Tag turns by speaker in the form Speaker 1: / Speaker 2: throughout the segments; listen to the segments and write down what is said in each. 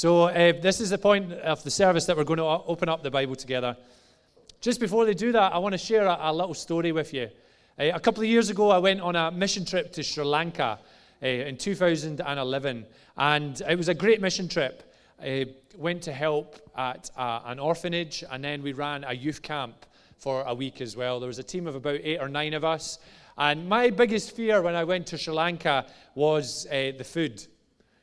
Speaker 1: So, uh, this is the point of the service that we're going to open up the Bible together. Just before they do that, I want to share a, a little story with you. Uh, a couple of years ago, I went on a mission trip to Sri Lanka uh, in 2011, and it was a great mission trip. I went to help at uh, an orphanage, and then we ran a youth camp for a week as well. There was a team of about eight or nine of us. And my biggest fear when I went to Sri Lanka was uh, the food.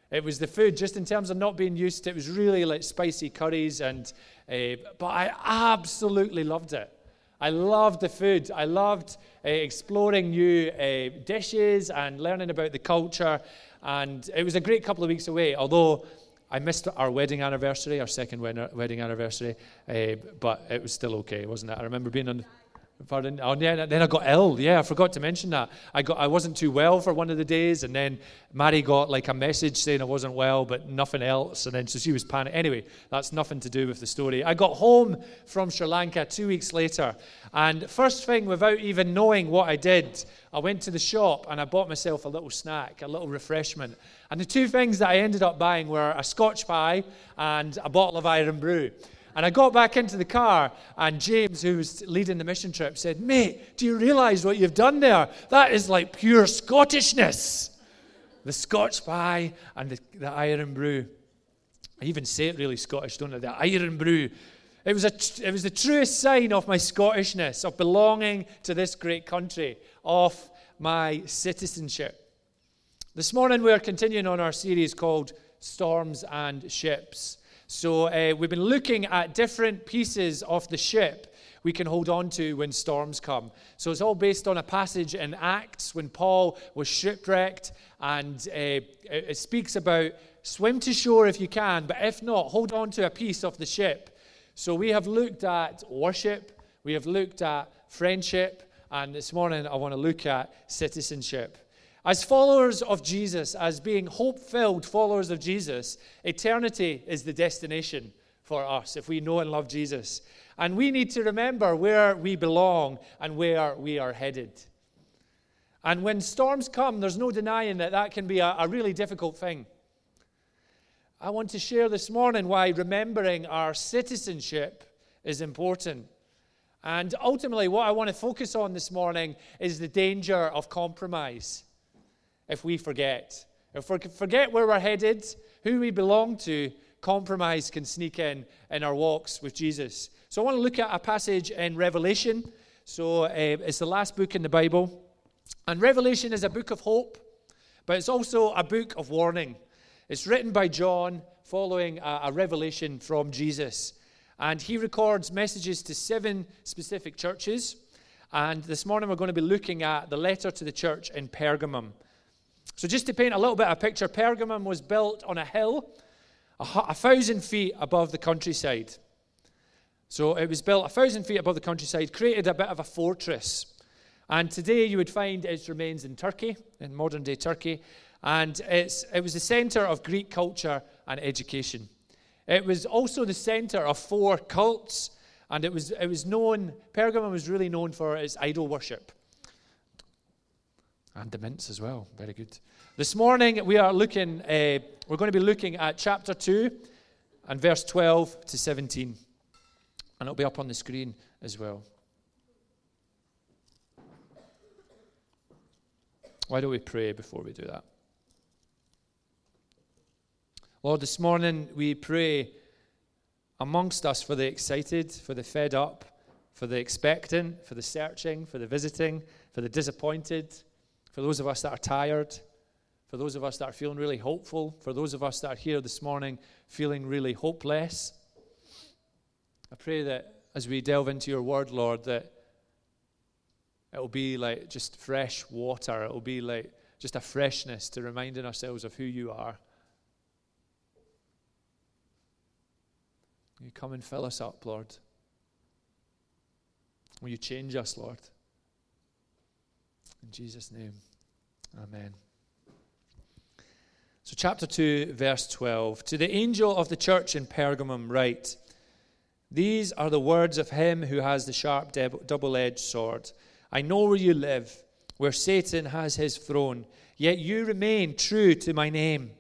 Speaker 1: It was the food, just in terms of not being used to it. was really like spicy curries, and uh, but I absolutely loved it. I loved the food. I loved uh, exploring new uh, dishes and learning about the culture. And it was a great couple of weeks away, although I missed our wedding anniversary, our second wedding anniversary, uh, but it was still okay, wasn't it? I remember being on Pardon? Oh, yeah, then I got ill. Yeah, I forgot to mention that. I, got, I wasn't too well for one of the days, and then Mary got like a message saying I wasn't well, but nothing else. And then so she was panicked. Anyway, that's nothing to do with the story. I got home from Sri Lanka two weeks later, and first thing, without even knowing what I did, I went to the shop and I bought myself a little snack, a little refreshment. And the two things that I ended up buying were a Scotch pie and a bottle of Irn-Bru. And I got back into the car, and James, who was leading the mission trip, said, Mate, do you realize what you've done there? That is like pure Scottishness. The Scotch pie and the, the Irn-Bru. I even say it really Scottish, don't I? The iron brew. It was, a, it was the truest sign of my Scottishness, of belonging to this great country, of my citizenship. This morning we are continuing on our series called Storms and Ships. So uh, we've been looking at different pieces of the ship we can hold on to when storms come. So it's all based on a passage in Acts when Paul was shipwrecked, and uh, it speaks about swim to shore if you can, but if not, hold on to a piece of the ship. So we have looked at worship, we have looked at friendship, and this morning I want to look at citizenship. As followers of Jesus, as being hope filled followers of Jesus, eternity is the destination for us if we know and love Jesus. And we need to remember where we belong and where we are headed. And when storms come, there's no denying that that can be a, a really difficult thing. I want to share this morning why remembering our citizenship is important. And ultimately, what I want to focus on this morning is the danger of compromise if we forget. If we forget where we're headed, who we belong to, compromise can sneak in in our walks with Jesus. So I want to look at a passage in Revelation. So uh, it's the last book in the Bible. And Revelation is a book of hope, but it's also a book of warning. It's written by John following a, a revelation from Jesus. And he records messages to seven specific churches. And this morning we're going to be looking at the letter to the church in Pergamum. So, just to paint a little bit of a picture, Pergamum was built on a hill a, a thousand feet above the countryside. So, it was built a thousand feet above the countryside, created a bit of a fortress. And today you would find its remains in Turkey, in modern day Turkey. And it's, it was the center of Greek culture and education. It was also the center of four cults, and it was, it was known, Pergamum was really known for its idol worship. And the mints as well. Very good. This morning we are looking, uh, we're going to be looking at chapter 2 and verse 12 to 17. And it'll be up on the screen as well. Why don't we pray before we do that? Lord, this morning we pray amongst us for the excited, for the fed up, for the expectant, for the searching, for the visiting, for the disappointed, for those of us that are tired, for those of us that are feeling really hopeful, for those of us that are here this morning feeling really hopeless. I pray that as we delve into your word, Lord, that it will be like just fresh water. It will be like just a freshness to reminding ourselves of who you are. You come and fill us up, Lord? Will you change us, Lord? In Jesus' name, amen. So, chapter 2, verse 12. To the angel of the church in Pergamum, write These are the words of him who has the sharp double edged sword. I know where you live, where Satan has his throne, yet you remain true to my name.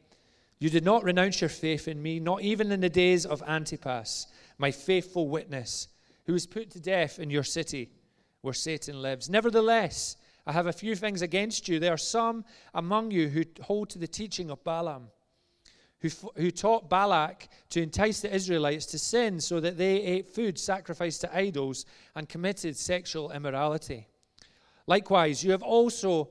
Speaker 1: You did not renounce your faith in me, not even in the days of Antipas, my faithful witness, who was put to death in your city where Satan lives. Nevertheless, I have a few things against you. There are some among you who hold to the teaching of Balaam, who, who taught Balak to entice the Israelites to sin so that they ate food sacrificed to idols and committed sexual immorality. Likewise, you have also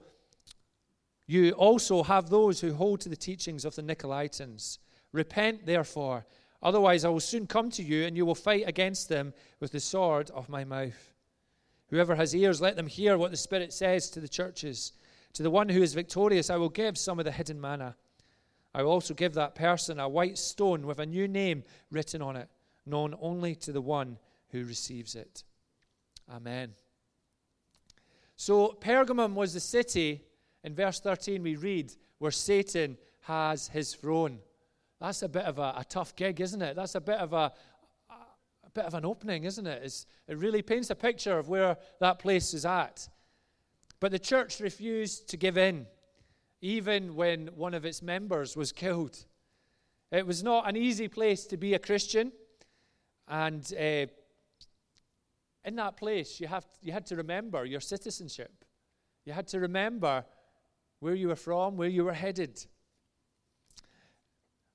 Speaker 1: you also have those who hold to the teachings of the Nicolaitans. Repent, therefore, otherwise I will soon come to you, and you will fight against them with the sword of my mouth. Whoever has ears, let them hear what the Spirit says to the churches. To the one who is victorious, I will give some of the hidden manna. I will also give that person a white stone with a new name written on it, known only to the one who receives it. Amen. So, Pergamum was the city, in verse 13 we read, where Satan has his throne. That's a bit of a, a tough gig, isn't it? That's a bit of a, bit of an opening, isn't it? It's, it really paints a picture of where that place is at. But the church refused to give in, even when one of its members was killed. It was not an easy place to be a Christian. And uh, in that place, you, have, you had to remember your citizenship. You had to remember where you were from, where you were headed.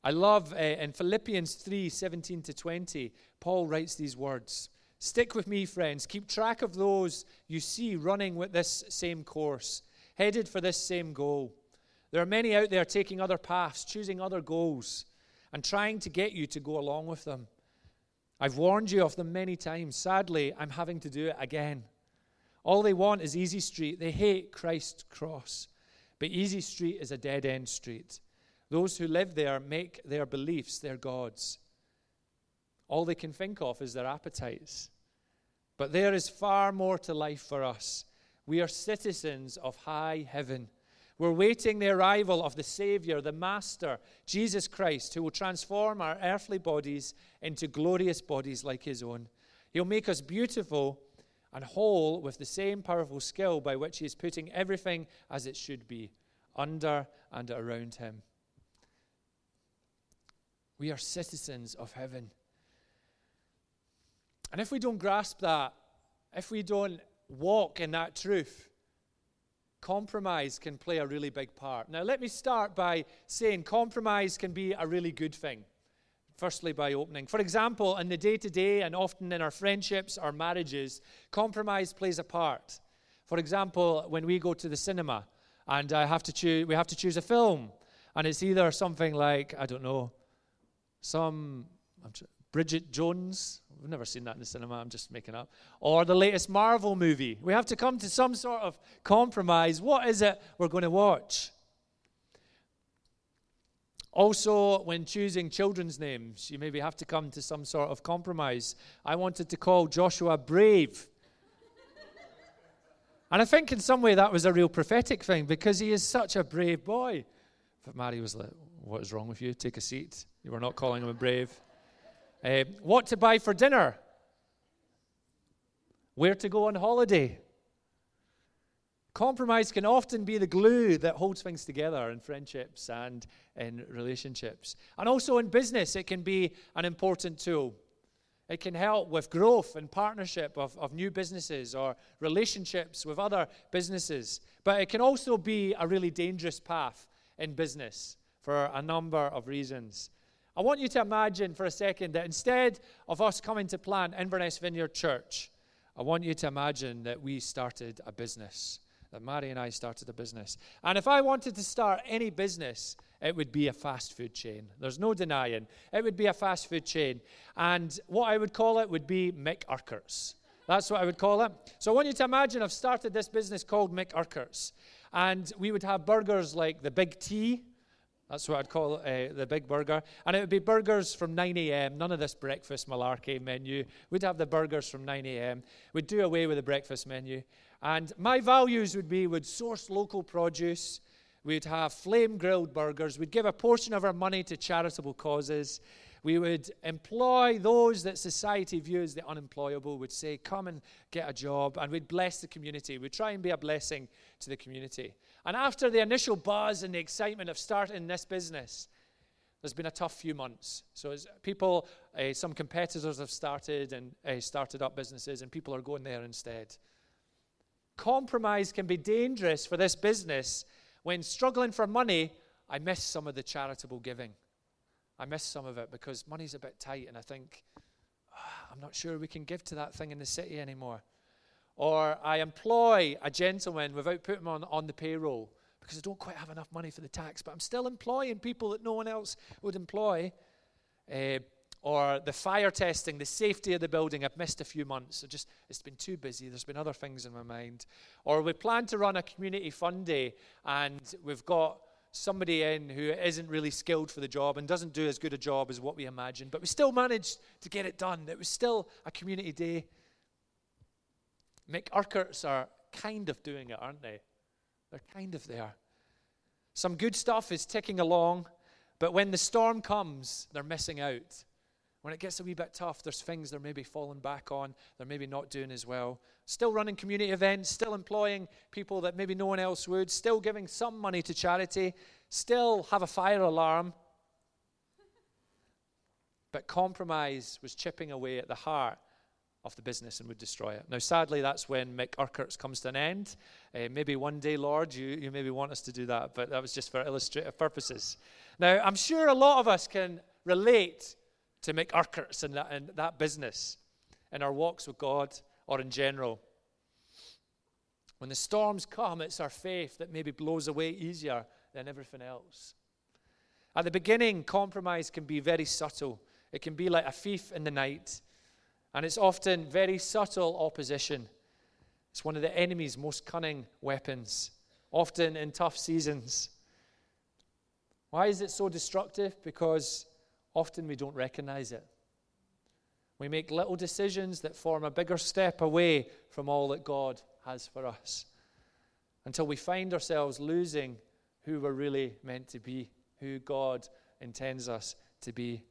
Speaker 1: I love uh, in Philippians 3 17 to 20, Paul writes these words Stick with me, friends. Keep track of those you see running with this same course, headed for this same goal. There are many out there taking other paths, choosing other goals, and trying to get you to go along with them. I've warned you of them many times. Sadly, I'm having to do it again. All they want is Easy Street. They hate Christ's cross. But Easy Street is a dead end street. Those who live there make their beliefs their gods. All they can think of is their appetites. But there is far more to life for us. We are citizens of high heaven. We're waiting the arrival of the Savior, the Master, Jesus Christ, who will transform our earthly bodies into glorious bodies like His own. He'll make us beautiful and whole with the same powerful skill by which He is putting everything as it should be, under and around Him. We are citizens of heaven. And if we don't grasp that, if we don't walk in that truth, compromise can play a really big part. Now, let me start by saying compromise can be a really good thing. Firstly, by opening. For example, in the day to day and often in our friendships, our marriages, compromise plays a part. For example, when we go to the cinema and I have to choose, we have to choose a film, and it's either something like, I don't know, some Bridget Jones. We've never seen that in the cinema, I'm just making up. Or the latest Marvel movie. We have to come to some sort of compromise. What is it we're going to watch? Also, when choosing children's names, you maybe have to come to some sort of compromise. I wanted to call Joshua Brave. and I think in some way that was a real prophetic thing because he is such a brave boy. But Mary was like, What is wrong with you? Take a seat. You were not calling him a brave. Uh, what to buy for dinner? Where to go on holiday? Compromise can often be the glue that holds things together in friendships and in relationships. And also in business, it can be an important tool. It can help with growth and partnership of, of new businesses or relationships with other businesses. But it can also be a really dangerous path in business for a number of reasons. I want you to imagine for a second that instead of us coming to plant Inverness Vineyard Church, I want you to imagine that we started a business, that Mary and I started a business. And if I wanted to start any business, it would be a fast food chain. There's no denying. It would be a fast food chain. And what I would call it would be Mick Urquhart's. That's what I would call it. So I want you to imagine I've started this business called Mick Urquhart's. And we would have burgers like the Big T, that's what I'd call uh, the big burger. And it would be burgers from 9 a.m., none of this breakfast malarkey menu. We'd have the burgers from 9 a.m. We'd do away with the breakfast menu. And my values would be we'd source local produce, we'd have flame grilled burgers, we'd give a portion of our money to charitable causes. We would employ those that society views as the unemployable, would say, Come and get a job, and we'd bless the community. We'd try and be a blessing to the community. And after the initial buzz and the excitement of starting this business, There's been a tough few months. So, as people, uh, some competitors have started and uh, started up businesses, and people are going there instead. Compromise can be dangerous for this business when struggling for money. I miss some of the charitable giving. I miss some of it because money's a bit tight, and I think, oh, I'm not sure we can give to that thing in the city anymore. Or I employ a gentleman without putting him on, on the payroll because I don't quite have enough money for the tax, but I'm still employing people that no one else would employ. Uh, or the fire testing, the safety of the building, I've missed a few months. So just it's been too busy. There's been other things in my mind. Or we plan to run a community fund day, and we've got somebody in who isn't really skilled for the job and doesn't do as good a job as what we imagined, but we still managed to get it done. It was still a community day. Mick are kind of doing it, aren't they? They're kind of there. Some good stuff is ticking along, but when the storm comes, they're missing out. When it gets a wee bit tough, there's things they're maybe falling back on, they're maybe not doing as well. Still running community events, still employing people that maybe no one else would, still giving some money to charity, still have a fire alarm. But compromise was chipping away at the heart of the business and would destroy it. Now, sadly, that's when Mick Urquhart's comes to an end. Uh, maybe one day, Lord, you, you maybe want us to do that, but that was just for illustrative purposes. Now, I'm sure a lot of us can relate to Mick Urquhart's and that, and that business in our walks with God or in general. When the storms come, it's our faith that maybe blows away easier than everything else. At the beginning, compromise can be very subtle. It can be like a thief in the night and it's often very subtle opposition. It's one of the enemy's most cunning weapons, often in tough seasons. Why is it so destructive? Because often we don't recognize it. We make little decisions that form a bigger step away from all that God has for us until we find ourselves losing who we're really meant to be, who God intends us to be.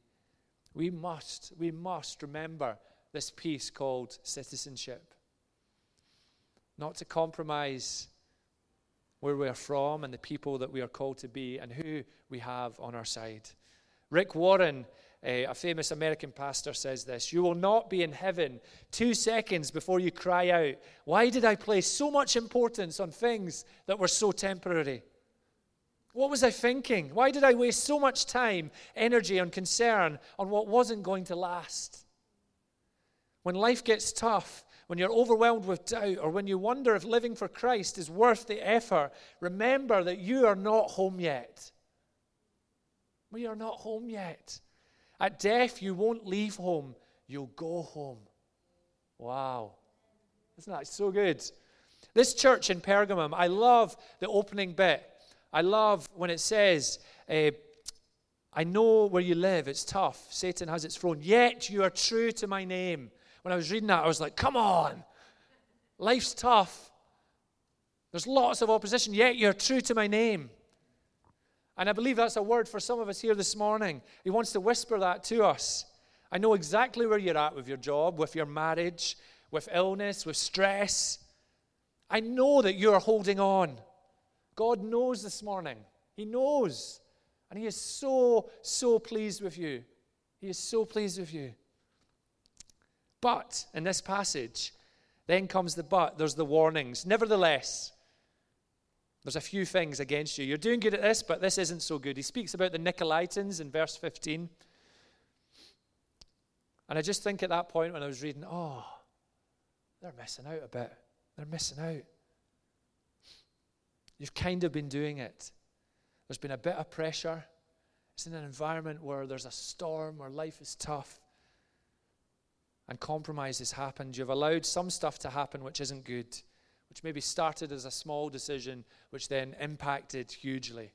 Speaker 1: We must, we must remember this piece called citizenship. Not to compromise where we are from and the people that we are called to be and who we have on our side. Rick Warren, eh, a famous American pastor, says this You will not be in heaven two seconds before you cry out, Why did I place so much importance on things that were so temporary? What was I thinking? Why did I waste so much time, energy, and concern on what wasn't going to last? When life gets tough, when you're overwhelmed with doubt, or when you wonder if living for Christ is worth the effort, remember that you are not home yet. We are not home yet. At death, you won't leave home, you'll go home. Wow. Isn't that so good? This church in Pergamum, I love the opening bit. I love when it says, uh, I know where you live, it's tough. Satan has its throne, yet you are true to my name. When I was reading that, I was like, come on. Life's tough. There's lots of opposition, yet you're true to my name. And I believe that's a word for some of us here this morning. He wants to whisper that to us. I know exactly where you're at with your job, with your marriage, with illness, with stress. I know that you are holding on. God knows this morning. He knows. And He is so, so pleased with you. He is so pleased with you. But in this passage, then comes the but. There's the warnings. Nevertheless, there's a few things against you. You're doing good at this, but this isn't so good. He speaks about the Nicolaitans in verse 15. And I just think at that point when I was reading, oh, they're missing out a bit. They're missing out. You've kind of been doing it. There's been a bit of pressure. It's in an environment where there's a storm, where life is tough and compromise has happened. You've allowed some stuff to happen which isn't good, which maybe started as a small decision, which then impacted hugely.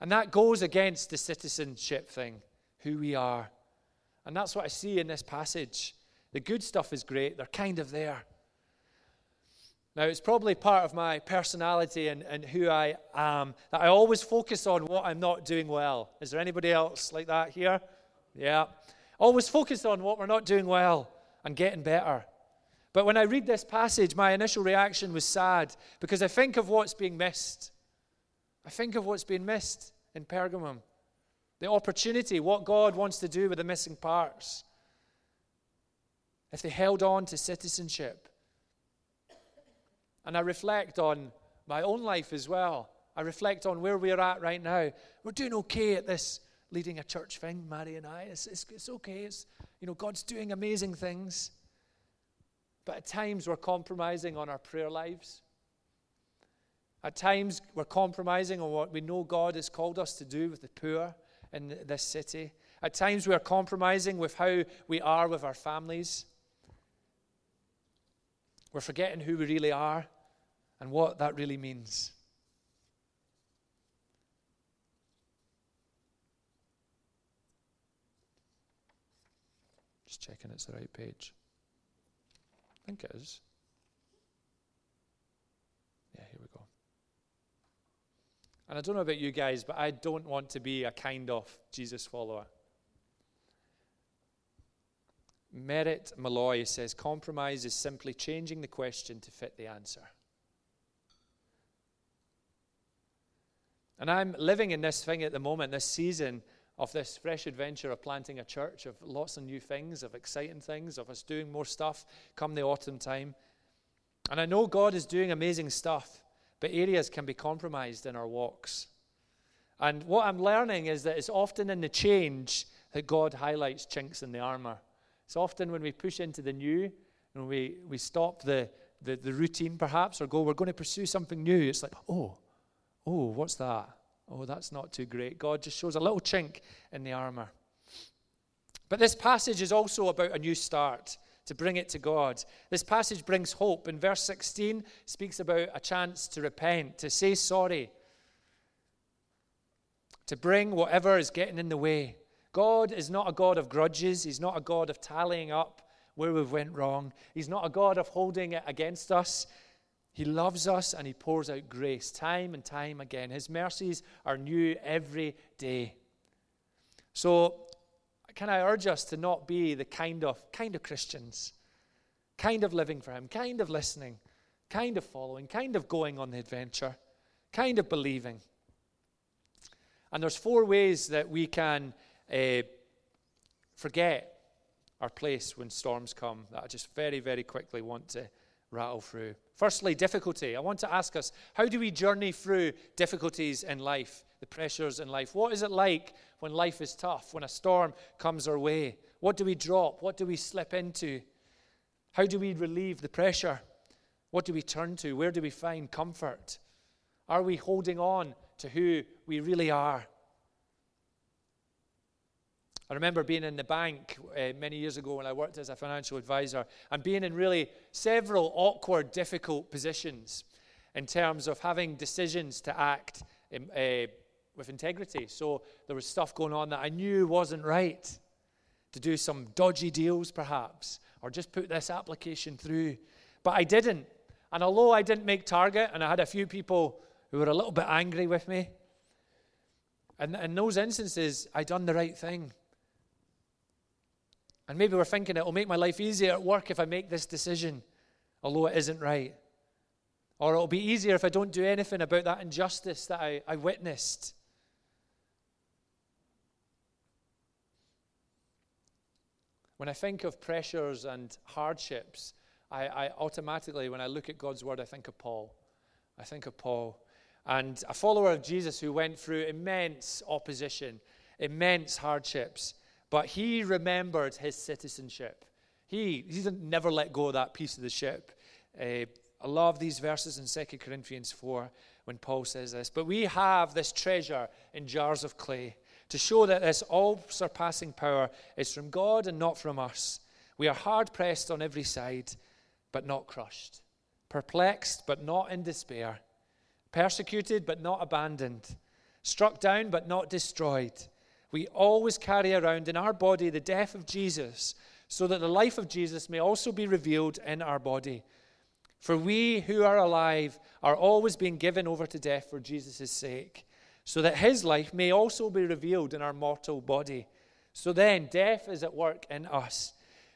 Speaker 1: And that goes against the citizenship thing, who we are. And that's what I see in this passage. The good stuff is great, they're kind of there. Now, it's probably part of my personality and, and who I am that I always focus on what I'm not doing well. Is there anybody else like that here? Yeah. Always focused on what we're not doing well and getting better. But when I read this passage, my initial reaction was sad because I think of what's being missed. I think of what's being missed in Pergamum. the opportunity, what God wants to do with the missing parts. If they held on to citizenship. And I reflect on my own life as well. I reflect on where we're at right now. We're doing okay at this leading a church thing, Mary and I. It's, it's, it's okay. It's, you know, God's doing amazing things. But at times we're compromising on our prayer lives. At times we're compromising on what we know God has called us to do with the poor in this city. At times we are compromising with how we are with our families. We're forgetting who we really are and what that really means. Just checking it's the right page. I think it is. Yeah, here we go. And I don't know about you guys, but I don't want to be a kind of Jesus follower. Merrit Malloy says compromise is simply changing the question to fit the answer. And I'm living in this thing at the moment, this season of this fresh adventure of planting a church, of lots of new things, of exciting things, of us doing more stuff come the autumn time. And I know God is doing amazing stuff, but areas can be compromised in our walks. And what I'm learning is that it's often in the change that God highlights chinks in the armor. It's often when we push into the new and we, we stop the, the, the routine perhaps or go, we're going to pursue something new. It's like, oh, oh, what's that? Oh, that's not too great. God just shows a little chink in the armor. But this passage is also about a new start to bring it to God. This passage brings hope. In verse 16 speaks about a chance to repent, to say sorry, to bring whatever is getting in the way. God is not a God of grudges. He's not a God of tallying up where we've went wrong. He's not a God of holding it against us. He loves us and He pours out grace time and time again. His mercies are new every day. So, can I urge us to not be the kind of kind of Christians, kind of living for Him, kind of listening, kind of following, kind of going on the adventure, kind of believing. And there's four ways that we can uh, forget our place when storms come that I just very, very quickly want to rattle through. Firstly, difficulty. I want to ask us how do we journey through difficulties in life, the pressures in life? What is it like when life is tough, when a storm comes our way? What do we drop? What do we slip into? How do we relieve the pressure? What do we turn to? Where do we find comfort? Are we holding on to who we really are? I remember being in the bank uh, many years ago when I worked as a financial advisor and being in really several awkward, difficult positions in terms of having decisions to act in, uh, with integrity. So there was stuff going on that I knew wasn't right. To do some dodgy deals, perhaps, or just put this application through. But I didn't. And although I didn't make target, and I had a few people who were a little bit angry with me, and in those instances, I'd done the right thing. And maybe we're thinking it'll make my life easier at work if I make this decision, although it isn't right. Or it'll be easier if I don't do anything about that injustice that I, I witnessed. When I think of pressures and hardships, I, I, automatically, when I look at God's word, I think of Paul. I think of Paul. And a follower of Jesus who went through immense opposition, immense hardships. But he remembered his citizenship. He, he didn't never let go of that piece of the ship. Uh, I love these verses in 2 Corinthians 4 when Paul says this. But we have this treasure in jars of clay to show that this all surpassing power is from God and not from us. We are hard pressed on every side, but not crushed, perplexed, but not in despair, persecuted, but not abandoned, struck down, but not destroyed we always carry around in our body the death of Jesus, so that the life of Jesus may also be revealed in our body. For we who are alive are always being given over to death for Jesus' sake, so that his life may also be revealed in our mortal body. So then, death is at work in us,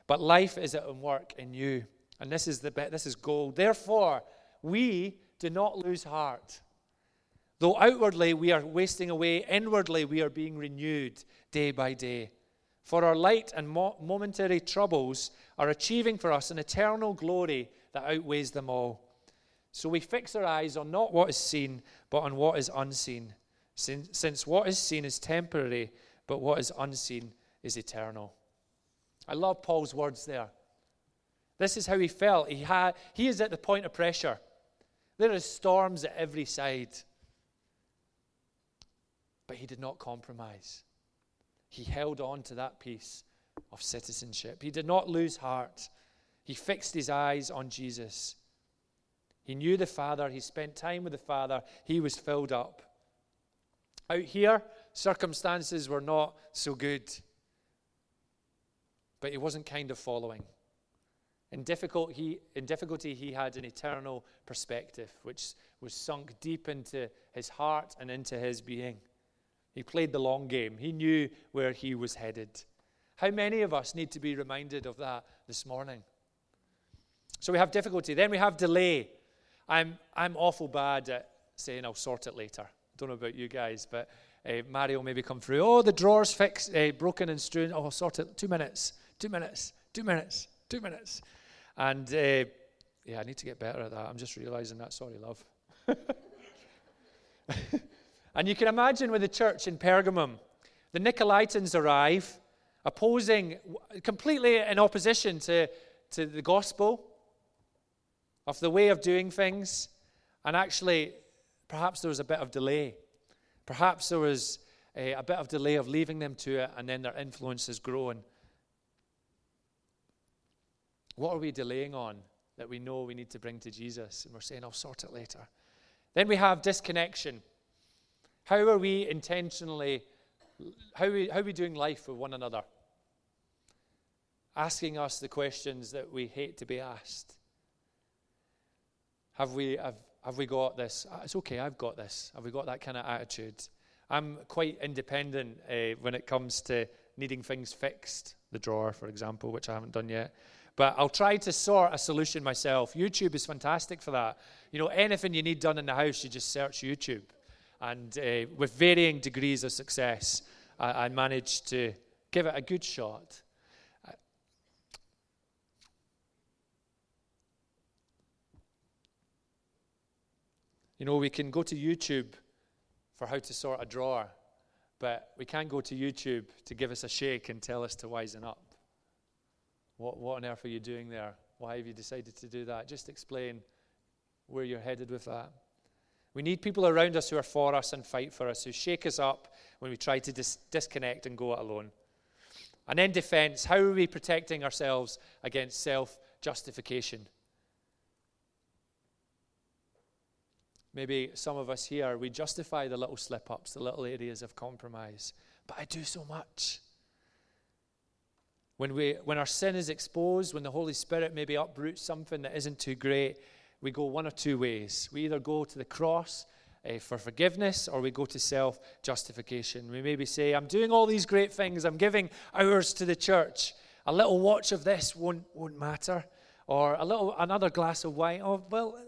Speaker 1: but life is at work in you. And this is the this is gold. Therefore, we do not lose heart. Though outwardly we are wasting away, inwardly we are being renewed day by day. For our light and mo- momentary troubles are achieving for us an eternal glory that outweighs them all. So we fix our eyes on not what is seen, but on what is unseen, since, since what is seen is temporary, but what is unseen is eternal. I love Paul's words there. This is how he felt. He, he is at the point of pressure. There are storms at every side. But he did not compromise. He held on to that piece of citizenship. He did not lose heart. He fixed his eyes on Jesus. He knew the Father. He spent time with the Father. He was filled up. Out here, circumstances were not so good. But he wasn't kind of following. In, he, in difficulty, he had an eternal perspective, which was sunk deep into his heart and into his being. He played the long game. He knew where he was headed. How many of us need to be reminded of that this morning? So we have difficulty. Then we have delay. I'm, I'm awful bad at saying I'll sort it later. Don't know about you guys, but uh, Mary will maybe come through. Oh, the drawer's fixed, uh, broken and strewn. Oh, I'll sort it. Two minutes, two minutes, two minutes, two minutes. And uh, yeah, I need to get better at that. I'm just realizing that. Sorry, love. And you can imagine with the church in Pergamum, the Nicolaitans arrive, opposing, completely in opposition to, to the gospel of the way of doing things. And actually, perhaps there was a bit of delay. Perhaps there was a, a bit of delay of leaving them to it, and then their influence is growing. What are we delaying on that we know we need to bring to Jesus? And we're saying, I'll sort it later. Then we have disconnection. How are we intentionally, how are we, how are we doing life with one another? Asking us the questions that we hate to be asked. Have we, have, have we got this? Ah, it's okay, I've got this. Have we got that kind of attitude? I'm quite independent uh, when it comes to needing things fixed, the drawer, for example, which I haven't done yet. But I'll try to sort a solution myself. YouTube is fantastic for that. You know, anything you need done in the house, you just search YouTube. And uh, with varying degrees of success, I, I, managed to give it a good shot. You know, we can go to YouTube for how to sort a drawer, but we can't go to YouTube to give us a shake and tell us to wisen up. What, what on earth are you doing there? Why have you decided to do that? Just explain where you're headed with that. We need people around us who are for us and fight for us, who shake us up when we try to dis- disconnect and go it alone. And then defense how are we protecting ourselves against self justification? Maybe some of us here, we justify the little slip ups, the little areas of compromise. But I do so much. When, we, when our sin is exposed, when the Holy Spirit maybe uproots something that isn't too great, we go one of two ways. We either go to the cross uh, for forgiveness or we go to self justification. We maybe say, I'm doing all these great things, I'm giving hours to the church. A little watch of this won't, won't matter. Or a little another glass of wine. Oh, well,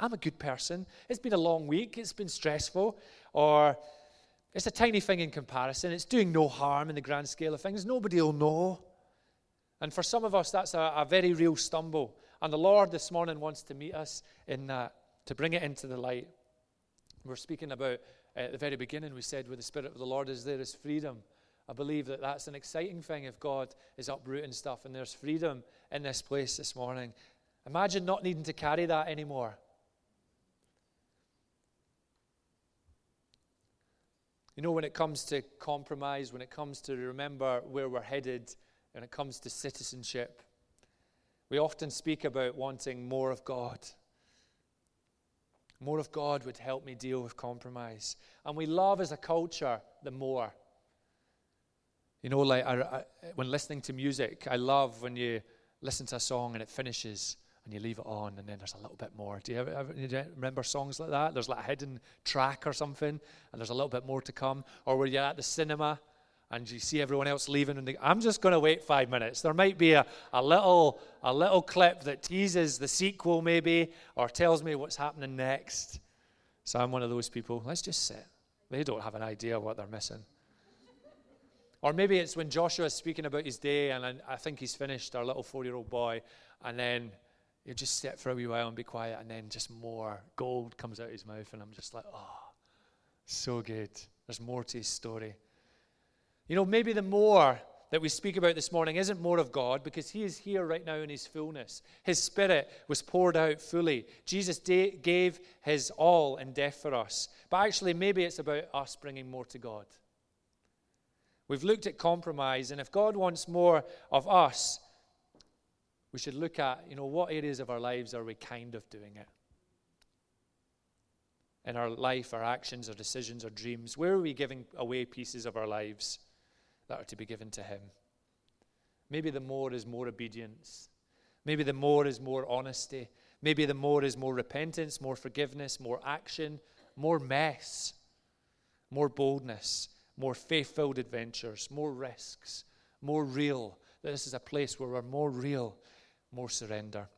Speaker 1: I'm a good person. It's been a long week, it's been stressful. Or it's a tiny thing in comparison. It's doing no harm in the grand scale of things. Nobody will know. And for some of us, that's a, a very real stumble. And the Lord this morning wants to meet us in that, to bring it into the light. We're speaking about uh, at the very beginning, we said, where the Spirit of the Lord is, there is freedom. I believe that that's an exciting thing if God is uprooting stuff and there's freedom in this place this morning. Imagine not needing to carry that anymore. You know, when it comes to compromise, when it comes to remember where we're headed, when it comes to citizenship, we often speak about wanting more of God. More of God would help me deal with compromise. And we love as a culture the more. You know, like I, I, when listening to music, I love when you listen to a song and it finishes and you leave it on and then there's a little bit more. Do you ever, ever you remember songs like that? There's like a hidden track or something and there's a little bit more to come. Or where you're at the cinema and you see everyone else leaving and they, I'm just going to wait five minutes. There might be a, a, little, a little clip that teases the sequel maybe or tells me what's happening next. So I'm one of those people. Let's just sit. They don't have an idea what they're missing. Or maybe it's when Joshua is speaking about his day, and I think he's finished, our little four year old boy, and then you just sit for a wee while and be quiet, and then just more gold comes out of his mouth, and I'm just like, oh, so good. There's more to his story. You know, maybe the more that we speak about this morning isn't more of God because He is here right now in His fullness. His Spirit was poured out fully. Jesus da- gave His all in death for us. But actually, maybe it's about us bringing more to God. We've looked at compromise, and if God wants more of us, we should look at, you know, what areas of our lives are we kind of doing it? In our life, our actions, our decisions, our dreams, where are we giving away pieces of our lives? That are to be given to Him. Maybe the more is more obedience. Maybe the more is more honesty. Maybe the more is more repentance, more forgiveness, more action, more mess, more boldness, more faith filled adventures, more risks, more real. This is a place where we're more real, more surrender.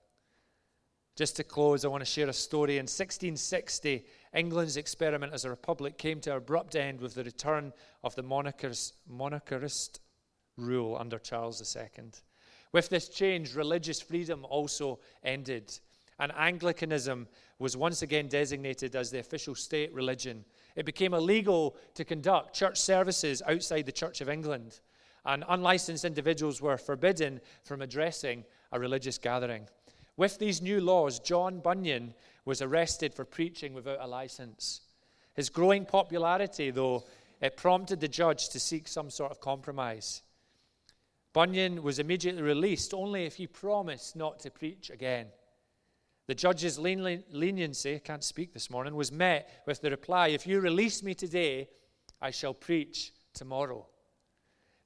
Speaker 1: Just to close, I want to share a story. In 1660, England's experiment as a republic came to an abrupt end with the return of the monarchist rule under Charles II. With this change, religious freedom also ended, and Anglicanism was once again designated as the official state religion. It became illegal to conduct church services outside the Church of England, and unlicensed individuals were forbidden from addressing a religious gathering. With these new laws, John Bunyan was arrested for preaching without a license. His growing popularity, though, it prompted the judge to seek some sort of compromise. Bunyan was immediately released only if he promised not to preach again. The judge's leniency, I can't speak this morning, was met with the reply If you release me today, I shall preach tomorrow.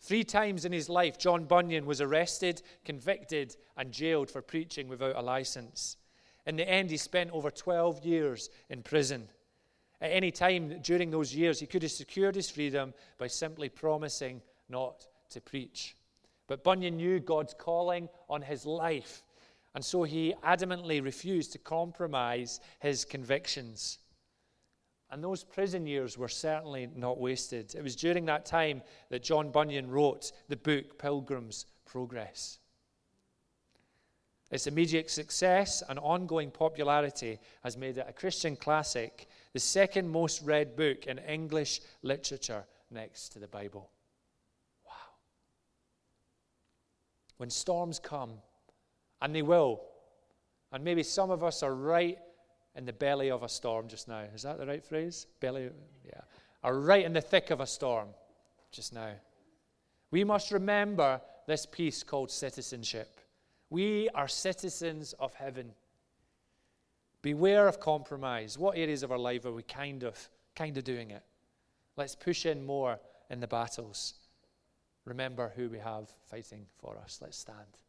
Speaker 1: Three times in his life, John Bunyan was arrested, convicted, and jailed for preaching without a license. In the end, he spent over 12 years in prison. At any time during those years, he could have secured his freedom by simply promising not to preach. But Bunyan knew God's calling on his life, and so he adamantly refused to compromise his convictions. And those prison years were certainly not wasted. It was during that time that John Bunyan wrote the book Pilgrim's Progress. Its immediate success and ongoing popularity has made it a Christian classic, the second most read book in English literature next to the Bible. Wow. When storms come, and they will, and maybe some of us are right in the belly of a storm just now. Is that the right phrase? Belly, yeah. Are right in the thick of a storm just now. We must remember this piece called citizenship. We are citizens of heaven. Beware of compromise. What areas of our life are we kind of kind of doing it? Let's push in more in the battles. Remember who we have fighting for us. Let's stand.